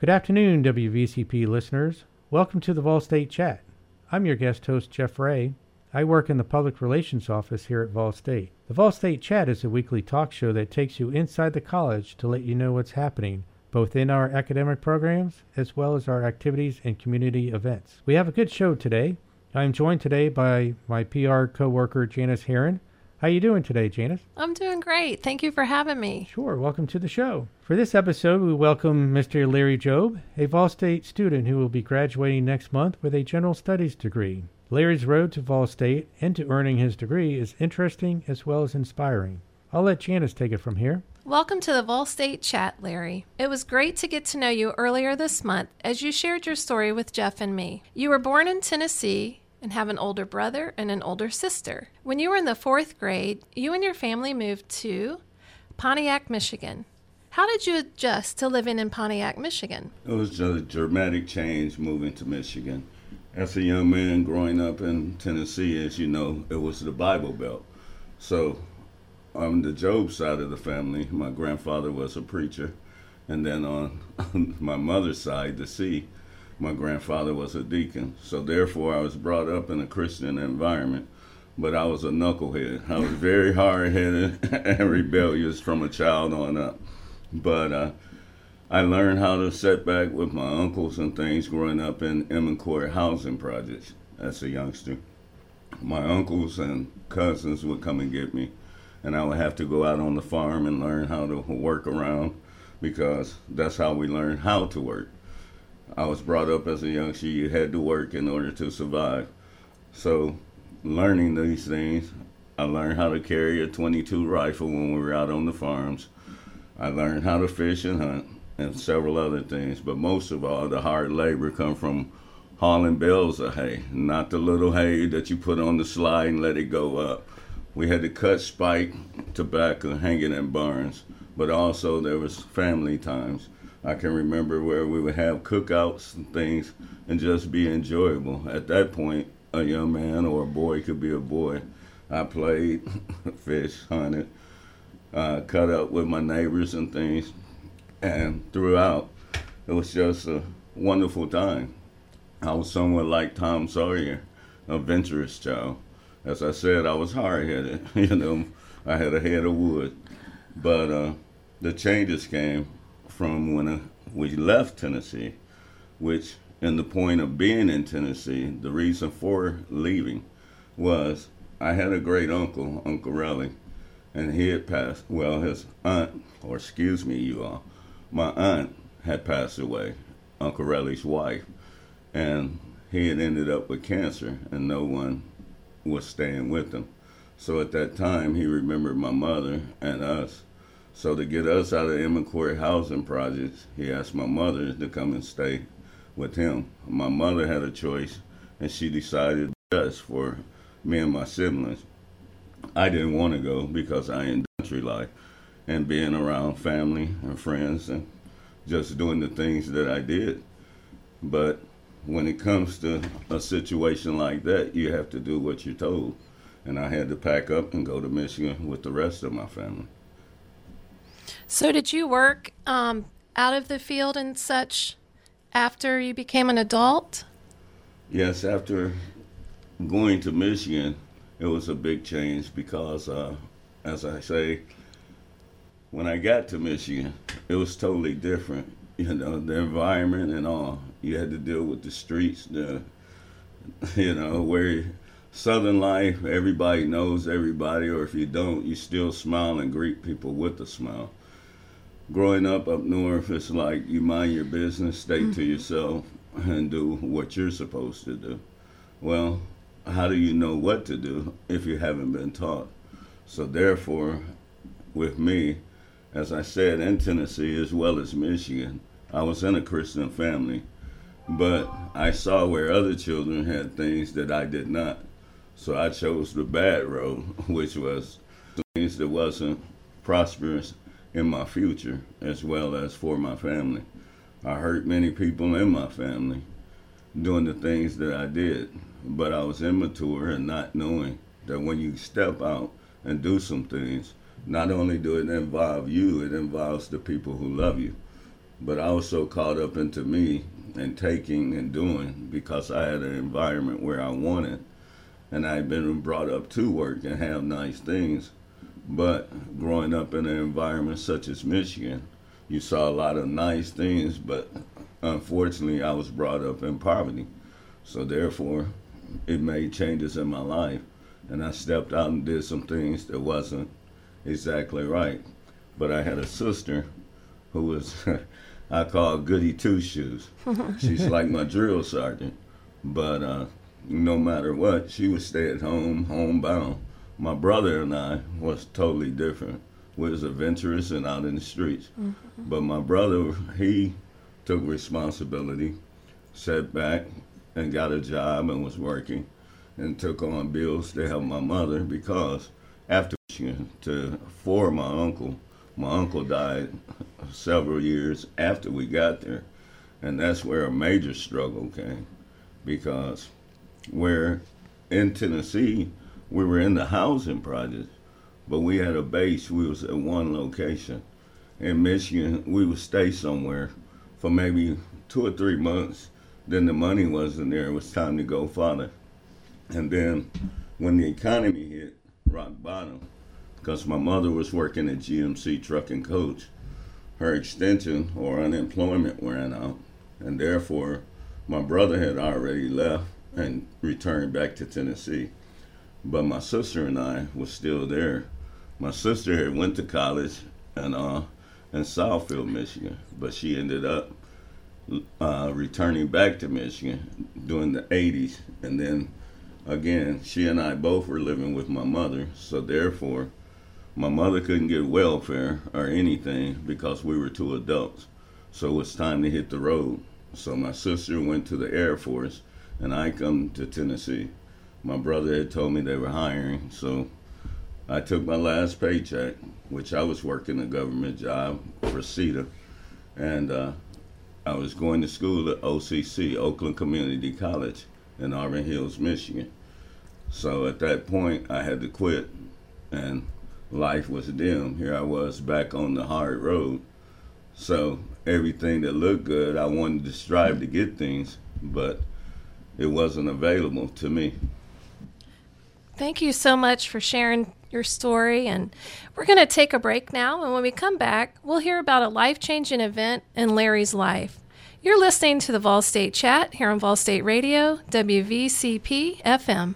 Good afternoon, WVCP listeners. Welcome to the Vol State Chat. I'm your guest host, Jeff Ray. I work in the Public Relations Office here at Vol State. The Vol State Chat is a weekly talk show that takes you inside the college to let you know what's happening, both in our academic programs as well as our activities and community events. We have a good show today. I am joined today by my PR co worker, Janice Heron. How you doing today, Janice? I'm doing great. Thank you for having me. Sure. Welcome to the show. For this episode, we welcome Mr. Larry Jobe, a Vol State student who will be graduating next month with a general studies degree. Larry's road to Vol State and to earning his degree is interesting as well as inspiring. I'll let Janice take it from here. Welcome to the Vol State Chat, Larry. It was great to get to know you earlier this month as you shared your story with Jeff and me. You were born in Tennessee and have an older brother and an older sister. When you were in the fourth grade, you and your family moved to Pontiac, Michigan. How did you adjust to living in Pontiac, Michigan? It was a dramatic change moving to Michigan. As a young man growing up in Tennessee, as you know, it was the Bible Belt. So, on the Jobe side of the family, my grandfather was a preacher. And then on my mother's side, the C, my grandfather was a deacon. So therefore, I was brought up in a Christian environment, but I was a knucklehead. I was very hard headed and rebellious from a child on up. But uh, I learned how to set back with my uncles and things growing up in Emmencourt housing projects as a youngster. My uncles and cousins would come and get me, and I would have to go out on the farm and learn how to work around because that's how we learned how to work. I was brought up as a youngster, you had to work in order to survive. So, learning these things, I learned how to carry a 22 rifle when we were out on the farms. I learned how to fish and hunt and several other things, but most of all, the hard labor come from hauling bales of hay, not the little hay that you put on the slide and let it go up. We had to cut spike tobacco, hang it in barns, but also there was family times I can remember where we would have cookouts and things and just be enjoyable. At that point, a young man or a boy could be a boy. I played, fish, hunted, uh, cut up with my neighbors and things, and throughout, it was just a wonderful time. I was somewhat like Tom Sawyer, a adventurous child. As I said, I was hard headed. you know, I had a head of wood. But uh, the changes came from when uh, we left Tennessee, which, in the point of being in Tennessee, the reason for leaving was I had a great uncle, Uncle Relly, and he had passed. Well, his aunt, or excuse me, you all, my aunt had passed away, Uncle Relly's wife, and he had ended up with cancer, and no one was staying with him. So at that time, he remembered my mother and us so to get us out of Emmencourt housing projects, he asked my mother to come and stay with him. My mother had a choice, and she decided best for me and my siblings. I didn't want to go because I country life and being around family and friends and just doing the things that I did. But when it comes to a situation like that, you have to do what you're told. And I had to pack up and go to Michigan with the rest of my family. So, did you work um, out of the field and such after you became an adult? Yes, after going to Michigan, it was a big change because, uh, as I say, when I got to Michigan, it was totally different. You know, the environment and all. You had to deal with the streets, the, you know, where Southern life, everybody knows everybody, or if you don't, you still smile and greet people with a smile growing up up north, it's like you mind your business, stay mm-hmm. to yourself, and do what you're supposed to do. Well, how do you know what to do if you haven't been taught? So, therefore, with me, as I said, in Tennessee as well as Michigan, I was in a Christian family, but I saw where other children had things that I did not. So I chose the bad road, which was things that wasn't prosperous in my future as well as for my family. I hurt many people in my family doing the things that I did, but I was immature and not knowing that when you step out and do some things, not only do it involve you, it involves the people who love you. but I also caught up into me and taking and doing because I had an environment where I wanted, and I had been brought up to work and have nice things. But growing up in an environment such as Michigan, you saw a lot of nice things, but unfortunately, I was brought up in poverty. So therefore, it made changes in my life, and I stepped out and did some things that wasn't exactly right. But I had a sister who was, I call goody two shoes. She's like my drill sergeant, but uh, no matter what, she would stay at home, homebound. My brother and I was totally different. We was adventurous and out in the streets. Mm-hmm. But my brother, he took responsibility, sat back, and got a job and was working, and took on bills to help my mother because after to for my uncle, my uncle died several years after we got there, and that's where a major struggle came, because where in Tennessee we were in the housing project, but we had a base. We was at one location. In Michigan, we would stay somewhere for maybe two or three months. Then the money wasn't there. It was time to go farther. And then when the economy hit rock bottom, because my mother was working at GMC Truck and Coach, her extension or unemployment ran out, and therefore my brother had already left and returned back to Tennessee. But my sister and I was still there. My sister had went to college and uh, in Southfield, Michigan, but she ended up uh, returning back to Michigan during the 80s. And then again, she and I both were living with my mother, so therefore, my mother couldn't get welfare or anything because we were two adults. So it was time to hit the road. So my sister went to the Air Force, and I come to Tennessee. My brother had told me they were hiring, so I took my last paycheck, which I was working a government job for CETA, and uh, I was going to school at OCC, Oakland Community College, in Auburn Hills, Michigan. So at that point, I had to quit, and life was dim. Here I was back on the hard road. So everything that looked good, I wanted to strive to get things, but it wasn't available to me. Thank you so much for sharing your story. And we're going to take a break now. And when we come back, we'll hear about a life changing event in Larry's life. You're listening to the Vol State Chat here on Vol State Radio, WVCP FM.